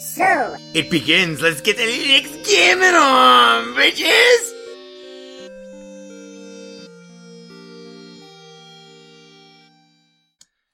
So, it begins. Let's get the Linux gaming on, bitches!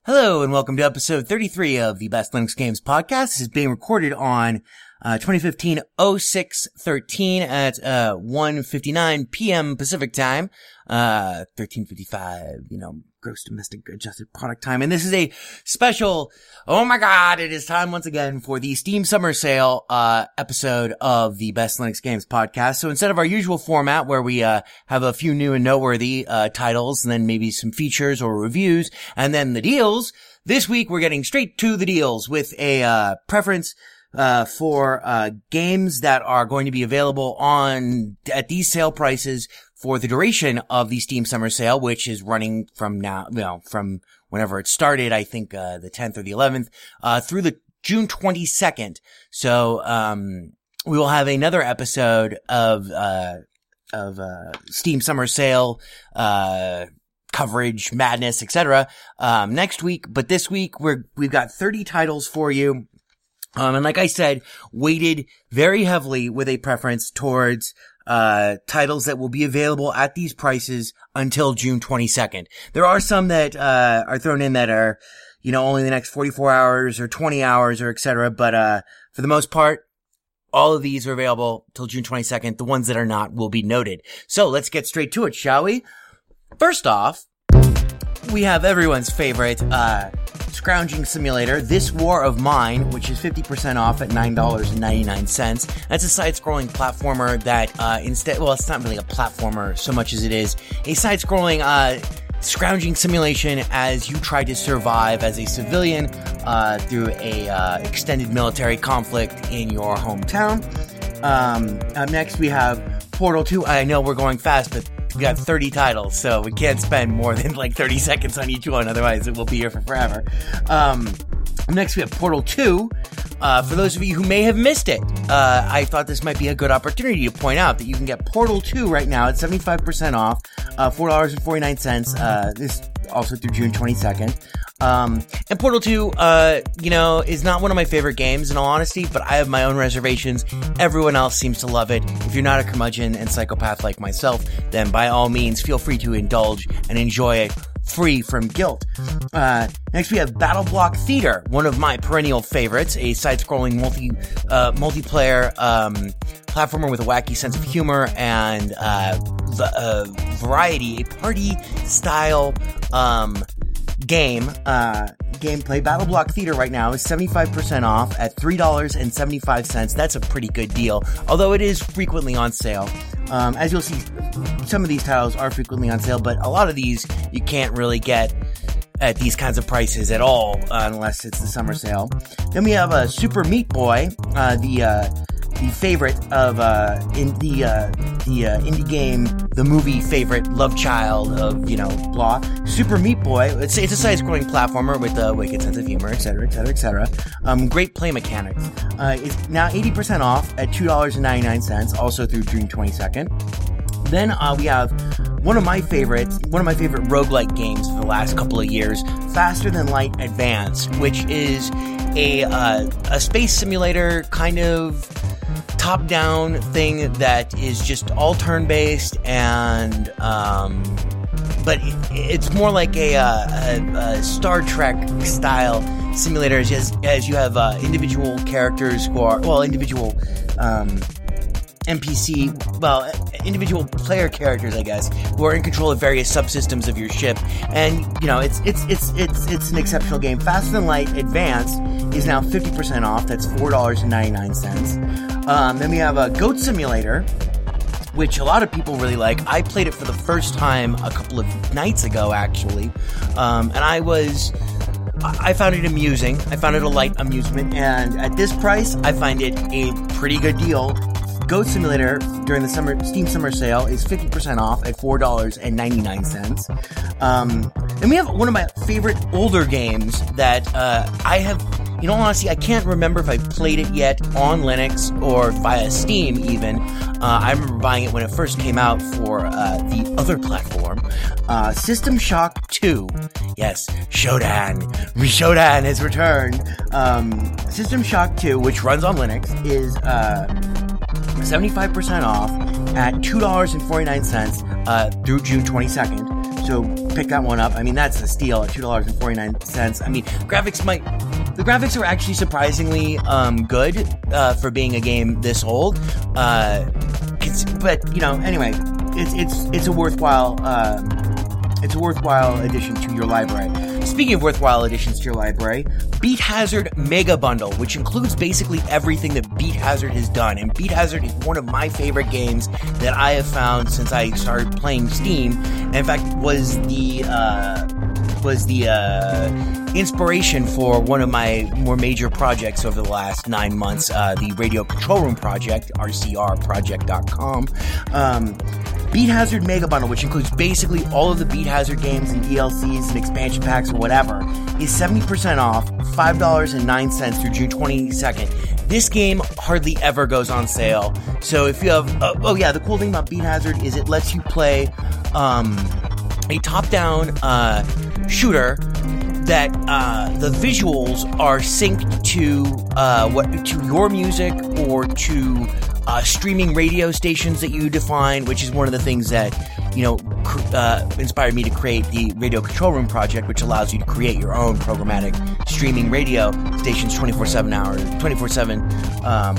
Hello and welcome to episode 33 of the Best Linux Games podcast. This is being recorded on uh, 2015 0613 at uh, 1.59 p.m. Pacific time, uh, 13.55, you know, gross domestic adjusted product time. And this is a special, oh my god, it is time once again for the Steam Summer Sale, uh, episode of the Best Linux Games podcast. So instead of our usual format where we, uh, have a few new and noteworthy, uh, titles and then maybe some features or reviews and then the deals, this week we're getting straight to the deals with a, uh, preference uh, for uh, games that are going to be available on at these sale prices for the duration of the Steam Summer Sale, which is running from now, you know, from whenever it started, I think uh, the 10th or the 11th, uh, through the June 22nd. So um, we will have another episode of uh, of uh, Steam Summer Sale. Uh, coverage, madness, etc. Um, next week, but this week we're we've got 30 titles for you. Um, and like I said, weighted very heavily with a preference towards, uh, titles that will be available at these prices until June 22nd. There are some that, uh, are thrown in that are, you know, only the next 44 hours or 20 hours or etc. But, uh, for the most part, all of these are available till June 22nd. The ones that are not will be noted. So let's get straight to it, shall we? First off, we have everyone's favorite, uh, Scrounging Simulator, This War of Mine, which is 50% off at $9.99. That's a side-scrolling platformer that, uh, instead, well, it's not really a platformer so much as it is a side-scrolling, uh, scrounging simulation as you try to survive as a civilian, uh, through a, uh, extended military conflict in your hometown. Um, up next we have Portal 2. I know we're going fast, but we got 30 titles, so we can't spend more than like 30 seconds on each one, otherwise it will be here for forever. Um, next we have Portal 2, uh, for those of you who may have missed it, uh, I thought this might be a good opportunity to point out that you can get Portal 2 right now at 75% off, uh, $4.49. Uh, this also through June 22nd. Um, and Portal 2, uh, you know, is not one of my favorite games in all honesty, but I have my own reservations. Everyone else seems to love it. If you're not a curmudgeon and psychopath like myself, then by all means, feel free to indulge and enjoy it free from guilt. Uh, next we have Battle Block Theater, one of my perennial favorites, a side-scrolling multi, uh, multiplayer, um, platformer with a wacky sense of humor and, uh, v- uh, variety, a party style, um, game, uh, gameplay. Battle Block Theater right now is 75% off at $3.75. That's a pretty good deal, although it is frequently on sale. Um, as you'll see, some of these titles are frequently on sale, but a lot of these you can't really get at these kinds of prices at all, uh, unless it's the summer sale. Then we have a uh, Super Meat Boy, uh, the uh, the favorite of uh, in the uh, the uh, indie game, the movie favorite love child of you know blah. Super Meat Boy. It's it's a side-scrolling platformer with a wicked sense of humor, etc., etc., etc. Um, great play mechanics. Uh, it's now eighty percent off at two dollars and ninety nine cents, also through June twenty second. Then uh, we have one of my favorites, one of my favorite roguelike games for the last couple of years, Faster Than Light Advance, which is a uh, a space simulator kind of top down thing that is just all turn based and um, but it's more like a, uh, a, a, Star Trek style simulator as, as you have uh, individual characters who are well individual um, NPC, well, individual player characters, I guess, who are in control of various subsystems of your ship. And you know, it's it's it's it's it's an exceptional game. Faster Than Light Advanced is now fifty percent off. That's four dollars and ninety nine cents. Um, then we have a Goat Simulator, which a lot of people really like. I played it for the first time a couple of nights ago, actually, um, and I was. I found it amusing. I found it a light amusement, and at this price, I find it a pretty good deal Goat Simulator during the summer Steam Summer Sale is 50% off at $4.99. Um, and we have one of my favorite older games that uh, I have, you know, honestly, I can't remember if I played it yet on Linux or via Steam even. Uh, I remember buying it when it first came out for uh, the other platform. Uh, System Shock 2. Yes, Shodan. Shodan has returned. Um, System Shock 2, which runs on Linux, is uh, 75% off at $2.49 uh, through June 22nd. So pick that one up. I mean, that's a steal at $2.49. I mean, graphics might. The graphics are actually surprisingly um, good uh, for being a game this old. Uh, but you know, anyway, it's it's it's a worthwhile um, it's a worthwhile addition to your library. Speaking of worthwhile additions to your library, Beat Hazard Mega Bundle, which includes basically everything that Beat Hazard has done. And Beat Hazard is one of my favorite games that I have found since I started playing Steam. In fact, was the uh, was the uh, inspiration for one of my more major projects over the last nine months, uh, the Radio Control Room Project, rcrproject.com. Um, Beat Hazard Mega Bundle, which includes basically all of the Beat Hazard games and DLCs and expansion packs or whatever, is 70% off, $5.09 through June 22nd. This game hardly ever goes on sale. So if you have, uh, oh yeah, the cool thing about Beat Hazard is it lets you play um, a top-down uh, shooter that uh, the visuals are synced to uh, what to your music or to uh, streaming radio stations that you define, which is one of the things that you know cr- uh, inspired me to create the Radio Control Room project, which allows you to create your own programmatic streaming radio stations, twenty four seven hours, twenty four seven. Um,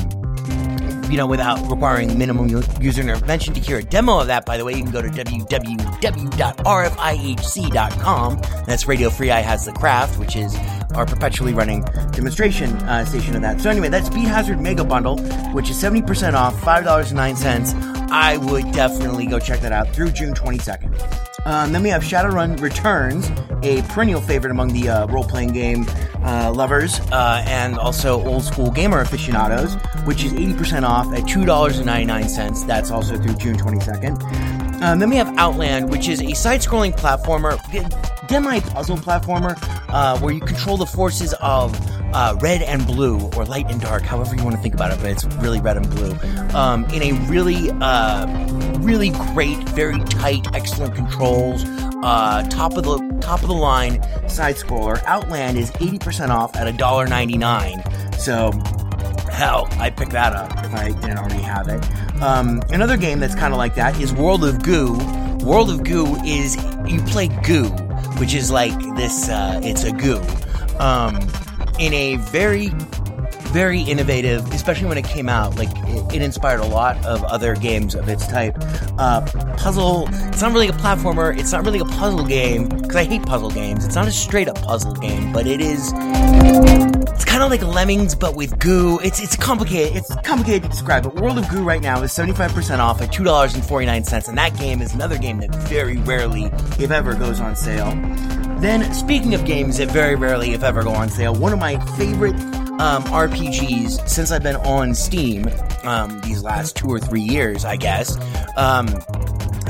you know, without requiring minimum user intervention. To hear a demo of that, by the way, you can go to www.rfihc.com. That's Radio Free I Has the Craft, which is our perpetually running demonstration uh, station of that. So anyway, that's Beat Hazard Mega Bundle, which is 70% off, $5.09. I would definitely go check that out through June 22nd. Um, then we have Shadowrun Returns, a perennial favorite among the uh, role playing game uh, lovers uh, and also old school gamer aficionados, which is 80% off at $2.99. That's also through June 22nd. Um, then we have Outland, which is a side scrolling platformer, demi puzzle platformer, uh, where you control the forces of uh, red and blue, or light and dark, however you want to think about it, but it's really red and blue. Um, in a really, uh, really great, very tight, excellent controls, uh, top of the top of the line side scroller. Outland is 80% off at $1.99. So hell, I picked that up if I didn't already have it. Um, another game that's kind of like that is World of Goo. World of Goo is you play goo, which is like this. Uh, it's a goo um, in a very very innovative, especially when it came out. Like it, it inspired a lot of other games of its type. Uh, puzzle. It's not really a platformer. It's not really a puzzle game because I hate puzzle games. It's not a straight up puzzle game, but it is. It's kind of like Lemmings, but with goo. It's it's complicated. It's complicated to describe. But World of Goo right now is seventy five percent off at two dollars and forty nine cents, and that game is another game that very rarely, if ever, goes on sale. Then, speaking of games that very rarely, if ever, go on sale, one of my favorite um, RPGs since I've been on Steam um, these last two or three years, I guess, um,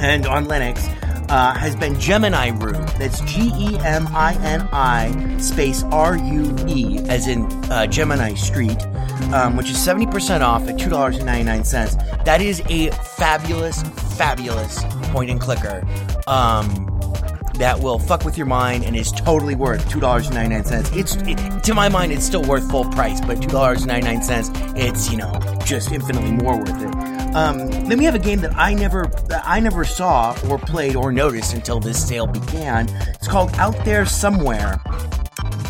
and on Linux. Uh, has been Gemini Rue. That's G E M I N I space R U E, as in uh, Gemini Street, um, which is 70% off at $2.99. That is a fabulous, fabulous point and clicker. Um, that will fuck with your mind and is totally worth two dollars and ninety nine cents. It's it, to my mind, it's still worth full price, but two dollars and ninety nine cents, it's you know just infinitely more worth it. Um, then we have a game that I never that I never saw or played or noticed until this sale began. It's called Out There Somewhere.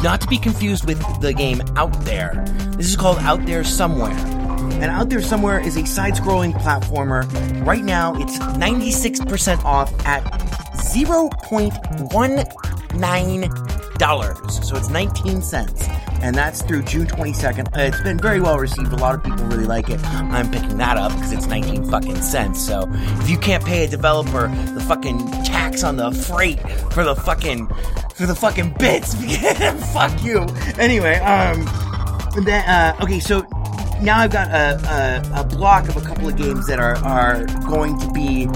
Not to be confused with the game Out There. This is called Out There Somewhere. And Out There Somewhere is a side scrolling platformer. Right now, it's 96% off at 0.19. So it's 19 cents. And that's through June 22nd. Uh, It's been very well received. A lot of people really like it. I'm picking that up because it's 19 fucking cents. So if you can't pay a developer the fucking tax on the freight for the fucking for the fucking bits, fuck you. Anyway, um, that, uh, okay, so now I've got a, a, a block of a couple of games that are, are going to be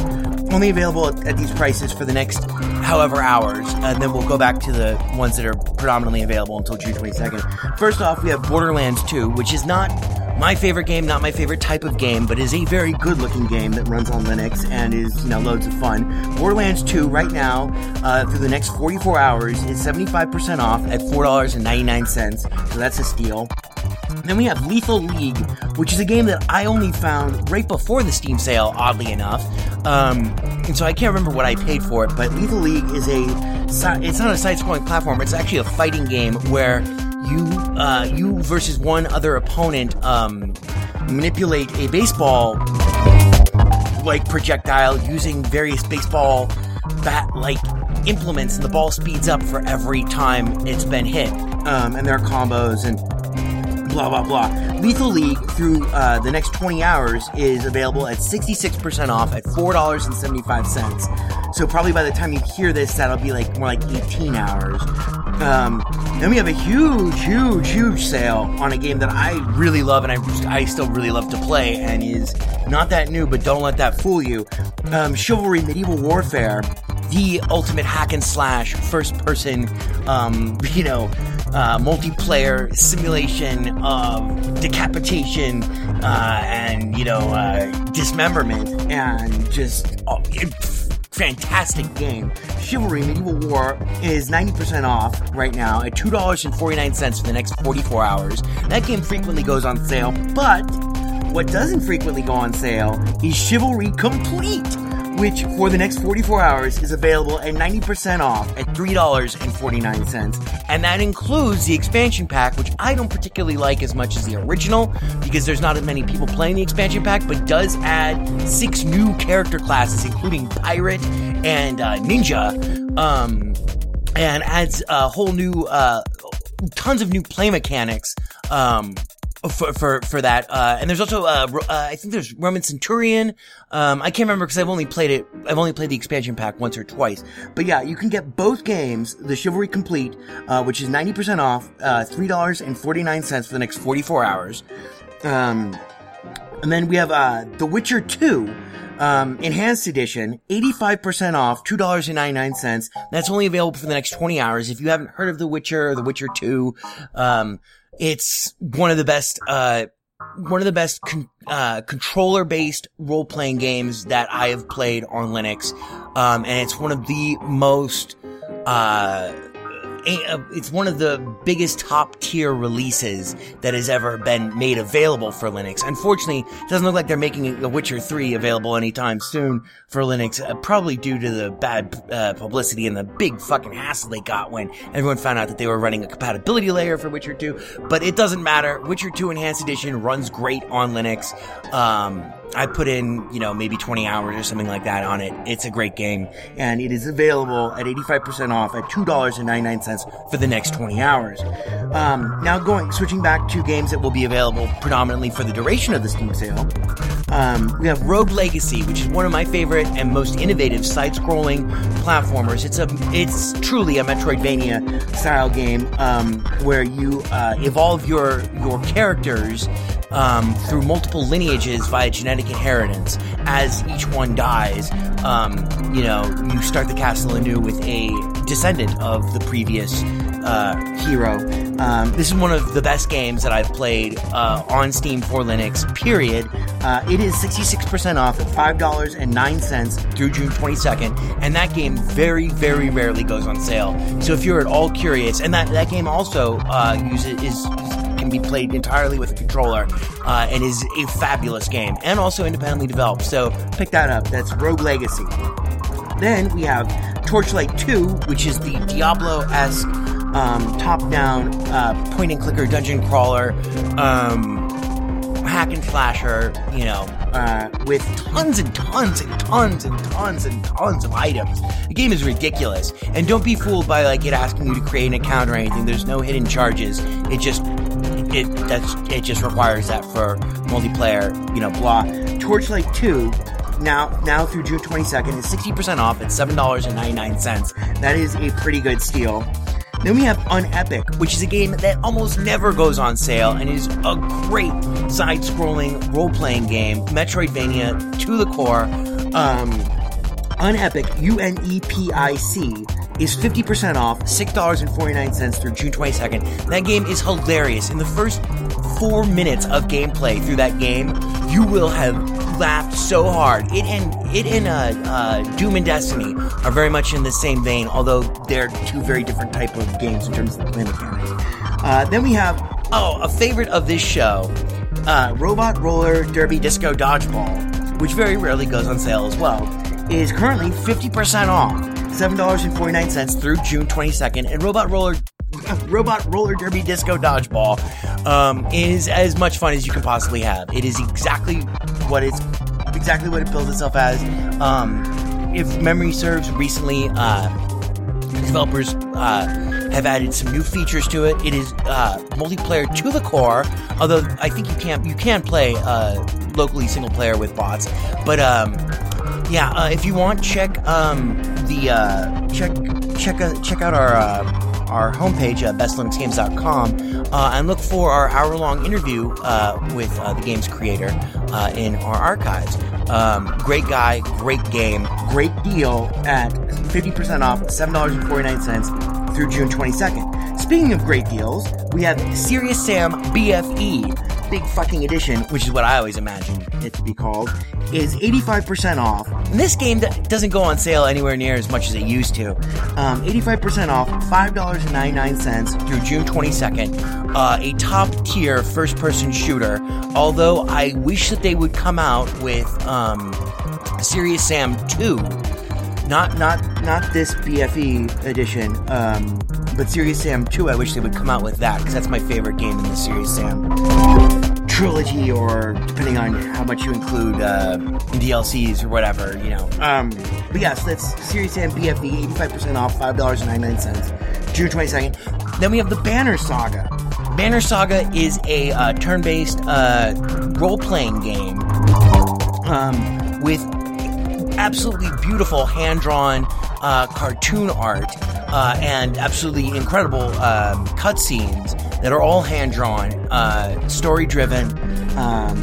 only available at, these prices for the next however hours, and then we'll go back to the ones that are predominantly available until June 22nd. First off, we have Borderlands 2, which is not my favorite game, not my favorite type of game, but is a very good looking game that runs on Linux and is, you know, loads of fun. Borderlands 2 right now, uh, through the next 44 hours, is 75% off at $4.99, so that's a steal. Then we have Lethal League, which is a game that I only found right before the Steam sale, oddly enough. Um, and so I can't remember what I paid for it, but Lethal League is a it's not a side-scrolling platform, it's actually a fighting game where you, uh, you versus one other opponent, um, manipulate a baseball like projectile using various baseball bat like implements and the ball speeds up for every time it's been hit. Um, and there are combos and blah blah blah. Lethal League through uh, the next 20 hours is available at 66% off at $4.75. So probably by the time you hear this, that'll be like more like 18 hours. Um, then we have a huge, huge, huge sale on a game that I really love and I, I still really love to play and is not that new, but don't let that fool you. Um, Chivalry Medieval Warfare, the ultimate hack and slash first person, um, you know, uh, multiplayer simulation of decapitation uh, and you know uh, dismemberment and just oh, it, fantastic game. Chivalry Medieval War is 90% off right now at $2.49 for the next 44 hours. That game frequently goes on sale, but what doesn't frequently go on sale is Chivalry Complete, which for the next 44 hours is available at 90% off at $3.49. And that includes the expansion pack, which I don't particularly like as much as the original because there's not as many people playing the expansion pack, but does add six new character classes, including Pirate and uh, Ninja, um, and adds a whole new, uh, tons of new play mechanics. Um, for for for that. Uh, and there's also uh, uh, I think there's Roman Centurion. Um, I can't remember because I've only played it. I've only played the expansion pack once or twice. But yeah, you can get both games, the Chivalry Complete, uh, which is ninety percent off, uh, three dollars and forty nine cents for the next forty four hours. Um, and then we have uh, The Witcher Two. Um, enhanced edition, 85% off, $2.99. That's only available for the next 20 hours. If you haven't heard of The Witcher or The Witcher 2, um, It's one of the best, uh, one of the best con- uh, controller-based role-playing games that I have played on Linux, um, and it's one of the most uh, it's one of the biggest top tier releases that has ever been made available for Linux. Unfortunately, it doesn't look like they're making The Witcher 3 available anytime soon for Linux, uh, probably due to the bad uh, publicity and the big fucking hassle they got when everyone found out that they were running a compatibility layer for Witcher 2. But it doesn't matter. Witcher 2 Enhanced Edition runs great on Linux. Um, I put in, you know, maybe 20 hours or something like that on it. It's a great game and it is available at 85% off at $2.99 for the next 20 hours. Um, now going, switching back to games that will be available predominantly for the duration of the Steam sale. Um, we have Rogue Legacy, which is one of my favorite and most innovative side-scrolling platformers. It's a, it's truly a Metroidvania style game, um, where you, uh, evolve your, your characters um, through multiple lineages via genetic inheritance. As each one dies, um, you know, you start the castle anew with a descendant of the previous uh, hero. Um, this is one of the best games that I've played uh, on Steam for Linux. Period. Uh, it is 66% off at $5.09 through June 22nd, and that game very, very rarely goes on sale. So if you're at all curious, and that, that game also uh, uses is can be played entirely with a controller uh, and is a fabulous game and also independently developed. So pick that up. That's Rogue Legacy. Then we have Torchlight 2, which is the Diablo esque um, top down uh, point and clicker dungeon crawler. Um, hack and slasher, you know, uh, with tons and tons and tons and tons and tons of items. The game is ridiculous, and don't be fooled by like it asking you to create an account or anything. There's no hidden charges. It just it that's it just requires that for multiplayer, you know, blah. Torchlight 2 now now through June 22nd is 60% off at $7.99. That is a pretty good steal. Then we have Unepic, which is a game that almost never goes on sale and is a great side-scrolling role-playing game, Metroidvania to the core. Um, Unepic, U-N-E-P-I-C, is 50% off, $6.49 through June 22nd. That game is hilarious. In the first four minutes of gameplay through that game, you will have laughed so hard. It and it and uh, uh, Doom and Destiny are very much in the same vein, although they're two very different type of games in terms of the play mechanics. Uh, then we have oh a favorite of this show, uh, Robot Roller Derby Disco Dodgeball, which very rarely goes on sale as well, is currently 50% off, $7.49 through June 22nd, and Robot Roller Robot Roller Derby Disco Dodgeball um, is as much fun as you can possibly have. It is exactly what it's exactly what it builds itself as. Um, if memory serves, recently uh, developers uh, have added some new features to it. It is uh, multiplayer to the core, although I think you can you can play uh, locally single player with bots. But um, yeah, uh, if you want, check um, the uh, check check uh, check out our uh, our homepage at uh, and look for our hour long interview uh, with uh, the game's creator uh, in our archives. Um, great guy, great game, great deal at 50% off, $7.49 through June 22nd. Speaking of great deals, we have Serious Sam BFE, big fucking edition, which is what I always imagined it to be called, is 85% off. And this game doesn't go on sale anywhere near as much as it used to. Um, 85% off, $5.99 through June 22nd. Uh, a top tier first person shooter. Although I wish that they would come out with um, Serious Sam 2 not not not this BFE edition, um, but Serious Sam 2. I wish they would come out with that because that's my favorite game in the Serious Sam trilogy, or depending on how much you include uh, DLCs or whatever, you know. Um, but yes, that's Serious Sam BFE, 85% off, five dollars and ninety nine cents, June 22nd. Then we have the Banner Saga. Banner Saga is a uh, turn based uh, role playing game um, with absolutely beautiful hand drawn uh, cartoon art uh, and absolutely incredible um, cutscenes that are all hand drawn, uh, story driven. Um,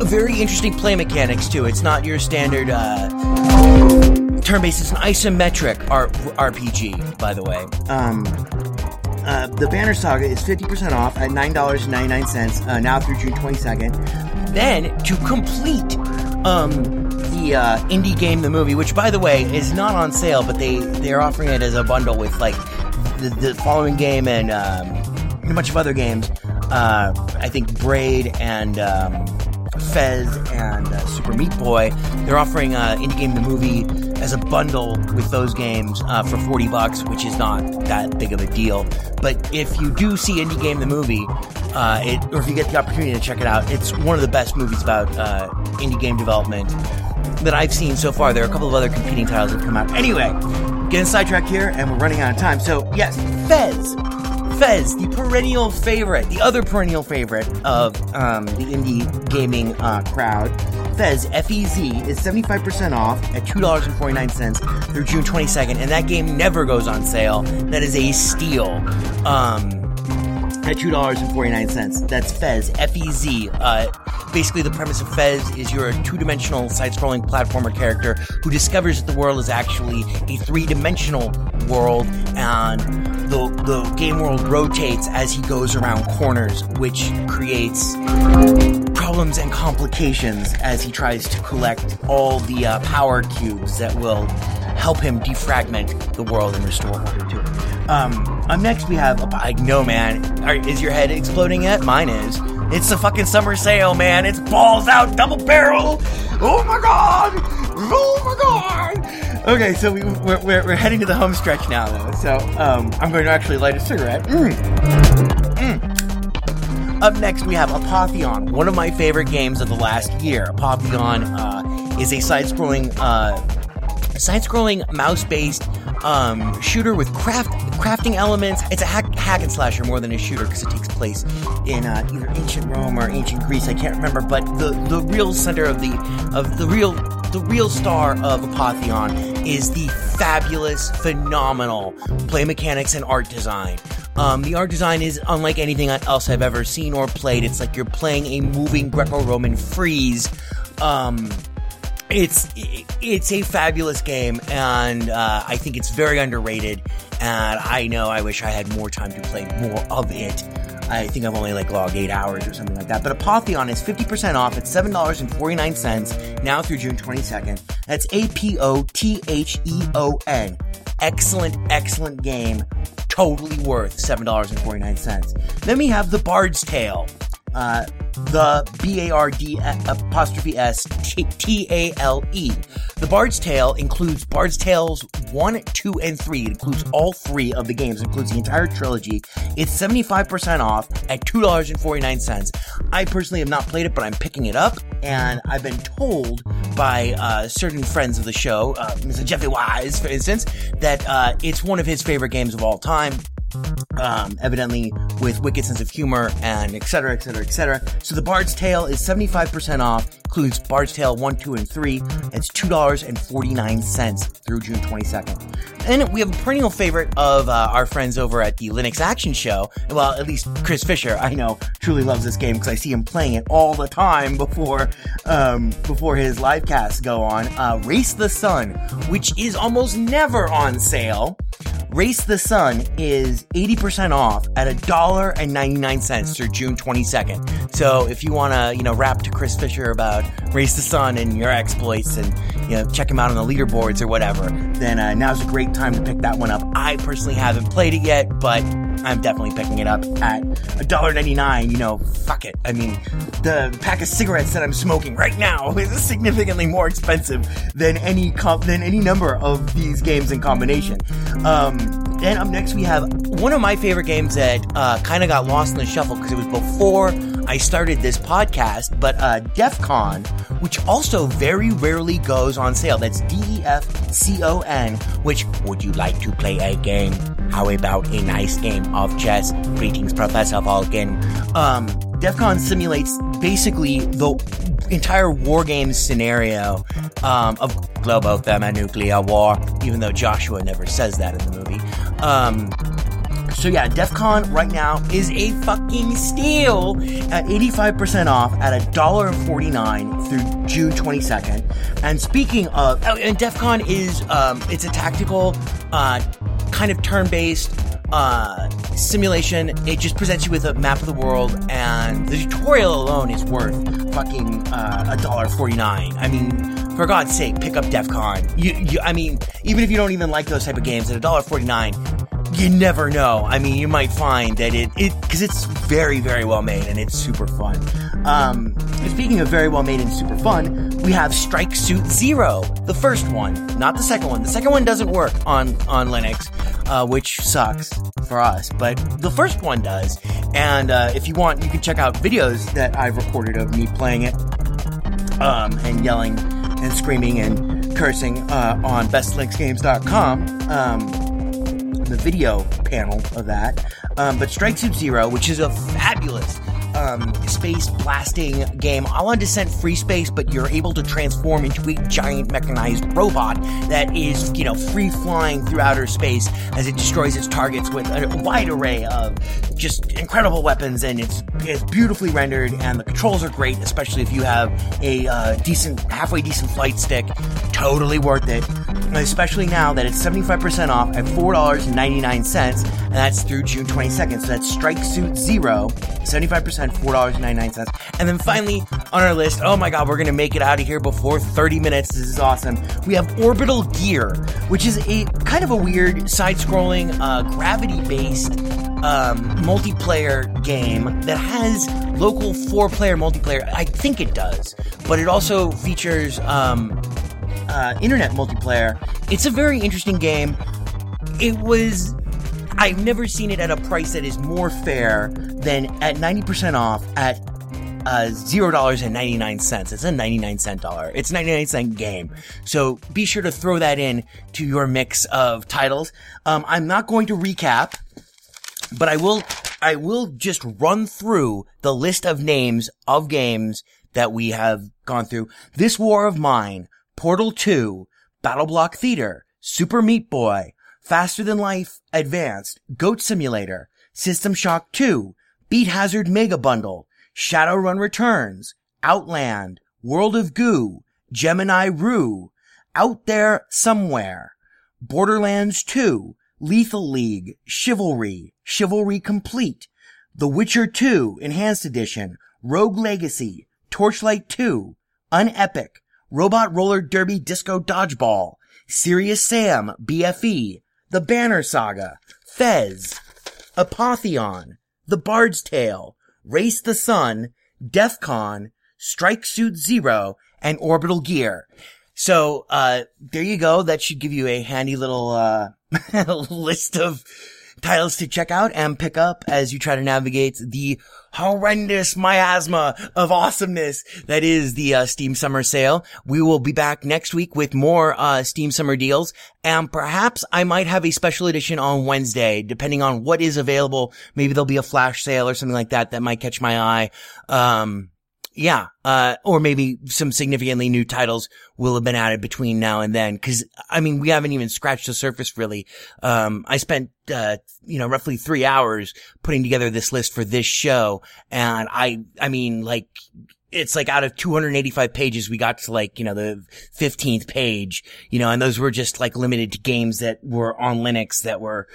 very interesting play mechanics too. It's not your standard uh, turn based. It's an isometric R- RPG, by the way. Um, uh, the Banner Saga is 50% off at $9.99 uh, now through June 22nd. Then, to complete um, the uh, indie game, the movie, which by the way is not on sale, but they they're offering it as a bundle with like the, the following game and um, a bunch of other games. Uh, I think Braid and um, Fez and uh, Super Meat Boy. They're offering uh, indie game, the movie, as a bundle with those games uh, for forty bucks, which is not that big of a deal. But if you do see indie game, the movie, uh, it, or if you get the opportunity to check it out, it's one of the best movies about uh, indie game development that I've seen so far. There are a couple of other competing titles that have come out. Anyway, getting sidetracked here, and we're running out of time. So, yes, Fez. Fez, the perennial favorite, the other perennial favorite of um, the indie gaming uh, crowd. Fez, F-E-Z, is 75% off at $2.49 through June 22nd, and that game never goes on sale. That is a steal. Um, at two dollars and forty nine cents. That's Fez, F E Z. Uh, basically, the premise of Fez is you're a two dimensional side scrolling platformer character who discovers that the world is actually a three dimensional world, and the the game world rotates as he goes around corners, which creates problems and complications as he tries to collect all the uh, power cubes that will help him defragment the world and restore order to it. Um, up next, we have. I know, man. Are, is your head exploding yet? Mine is. It's the fucking summer sale, man. It's balls out, double barrel. Oh my god! Oh my god! Okay, so we, we're, we're, we're heading to the home stretch now, though. So um, I'm going to actually light a cigarette. Mm. Mm. Up next, we have Apotheon, one of my favorite games of the last year. Apotheon uh, is a side-scrolling, uh, side-scrolling mouse-based um, shooter with craft crafting elements. It's a hack, hack and slasher more than a shooter because it takes place in uh, either ancient Rome or ancient Greece. I can't remember, but the the real center of the of the real the real star of Apotheon is the fabulous, phenomenal play mechanics and art design. Um, the art design is unlike anything else I've ever seen or played. It's like you're playing a moving Greco-Roman frieze. Um, it's it's a fabulous game, and uh, I think it's very underrated. And I know I wish I had more time to play more of it. I think I've only like logged eight hours or something like that. But Apotheon is 50% off at $7.49 now through June 22nd. That's A P O T H E O N. Excellent, excellent game. Totally worth $7.49. Then we have The Bard's Tale. Uh, the B A R D apostrophe S T A L E. The Bard's Tale includes Bard's Tales 1, 2, and 3. It includes all three of the games, it includes the entire trilogy. It's 75% off at $2.49. I personally have not played it, but I'm picking it up, and I've been told by uh, certain friends of the show, uh, Mr. Jeffy Wise, for instance, that uh, it's one of his favorite games of all time um, evidently with wicked sense of humor and et cetera, et cetera, et cetera. So the Bard's Tale is 75% off, includes Bard's Tale 1, 2, and 3. It's $2.49 through June 22nd. And we have a perennial favorite of uh, our friends over at the Linux Action Show. Well, at least Chris Fisher, I know, truly loves this game because I see him playing it all the time before um, before his live casts go on. Uh, Race the Sun, which is almost never on sale. Race the Sun is 80% off at $1.99 through June 22nd. So if you want to, you know, rap to Chris Fisher about Race the Sun and your exploits and, you know, check him out on the leaderboards or whatever, then uh, now's a great time to pick that one up. I personally haven't played it yet, but I'm definitely picking it up at $1.99. You know, fuck it. I mean, the pack of cigarettes that I'm smoking right now is significantly more expensive than any com- than any number of these games in combination. Um, then up next we have one of my favorite games that uh, kind of got lost in the shuffle because it was before I started this podcast, but uh, DEF CON, which also very rarely goes on sale. That's D E F C O N, which would you like to play a game? How about a nice game of chess? Greetings, Professor Falken. Um, DEF CON simulates basically the entire war game scenario um, of global thermonuclear war, even though Joshua never says that in the movie. Um, so yeah, DEF CON right now is a fucking steal at 85% off at $1.49 through June 22nd. And speaking of, oh, and DEF CON is, um, it's a tactical, uh, kind of turn-based uh, simulation. It just presents you with a map of the world, and the tutorial alone is worth fucking uh, a dollar forty nine. I mean, for God's sake, pick up DEF CON. You, you, I mean, even if you don't even like those type of games, at a dollar forty nine, you never know. I mean, you might find that it, it, cause it's very, very well made and it's super fun. Um, speaking of very well made and super fun, we have Strike Suit Zero, the first one, not the second one. The second one doesn't work on, on Linux, uh, which sucks for us, but the first one does. And, uh, if you want, you can check out videos that I've recorded of me playing it, um, and yelling and screaming and cursing, uh, on bestlinuxgames.com. Um, the video panel of that. Um, but Strike Suit Zero, which is a fabulous um, space blasting game, a la Descent Free Space, but you're able to transform into a giant mechanized robot that is, you know, free flying through outer space as it destroys its targets with a wide array of just incredible weapons, and it's, it's beautifully rendered, and the controls are great, especially if you have a uh, decent, halfway decent flight stick. Totally worth it, especially now that it's 75% off at $4.99, and that's through June 22nd. So that's Strike Suit Zero, 75%, $4.99. And then finally, on our list, oh my god, we're gonna make it out of here before 30 minutes. This is awesome. We have Orbital Gear, which is a kind of a weird side scrolling, uh, gravity based um, multiplayer game that has local four player multiplayer. I think it does, but it also features um, uh, internet multiplayer. It's a very interesting game. It was. I've never seen it at a price that is more fair than at 90% off at uh, zero dollars and ninety nine cents. It's a ninety nine cent dollar. It's a ninety nine cent game. So be sure to throw that in to your mix of titles. Um, I'm not going to recap, but I will. I will just run through the list of names of games that we have gone through. This War of Mine, Portal Two, Battle Block Theater, Super Meat Boy, Faster Than Light Advanced, Goat Simulator, System Shock 2, Beat Hazard Mega Bundle, Shadowrun Returns, Outland, World of Goo, Gemini Rue, Out There Somewhere, Borderlands 2, Lethal League, Chivalry, Chivalry Complete, The Witcher 2 Enhanced Edition, Rogue Legacy, Torchlight 2, Unepic, Robot Roller Derby Disco Dodgeball, Serious Sam BFE, The Banner Saga, Fez, Apotheon, The Bard's Tale, Race the Sun, DEF CON, Strike Suit Zero, and Orbital Gear. So, uh, there you go. That should give you a handy little, uh, list of titles to check out and pick up as you try to navigate the horrendous miasma of awesomeness that is the uh, Steam Summer Sale. We will be back next week with more uh, Steam Summer deals, and perhaps I might have a special edition on Wednesday, depending on what is available. Maybe there'll be a flash sale or something like that that might catch my eye. Um, yeah, uh, or maybe some significantly new titles will have been added between now and then. Cause, I mean, we haven't even scratched the surface really. Um, I spent, uh, you know, roughly three hours putting together this list for this show. And I, I mean, like, it's like out of 285 pages, we got to like, you know, the 15th page, you know, and those were just like limited to games that were on Linux that were,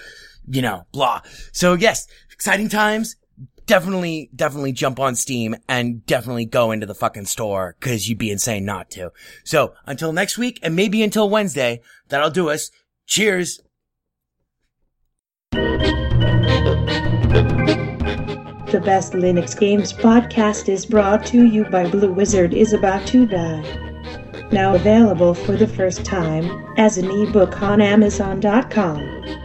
you know, blah. So yes, exciting times definitely, definitely jump on Steam and definitely go into the fucking store because you'd be insane not to. So until next week and maybe until Wednesday, that'll do us. Cheers. The Best Linux Games podcast is brought to you by Blue Wizard is About to Die. Now available for the first time as an ebook on Amazon.com.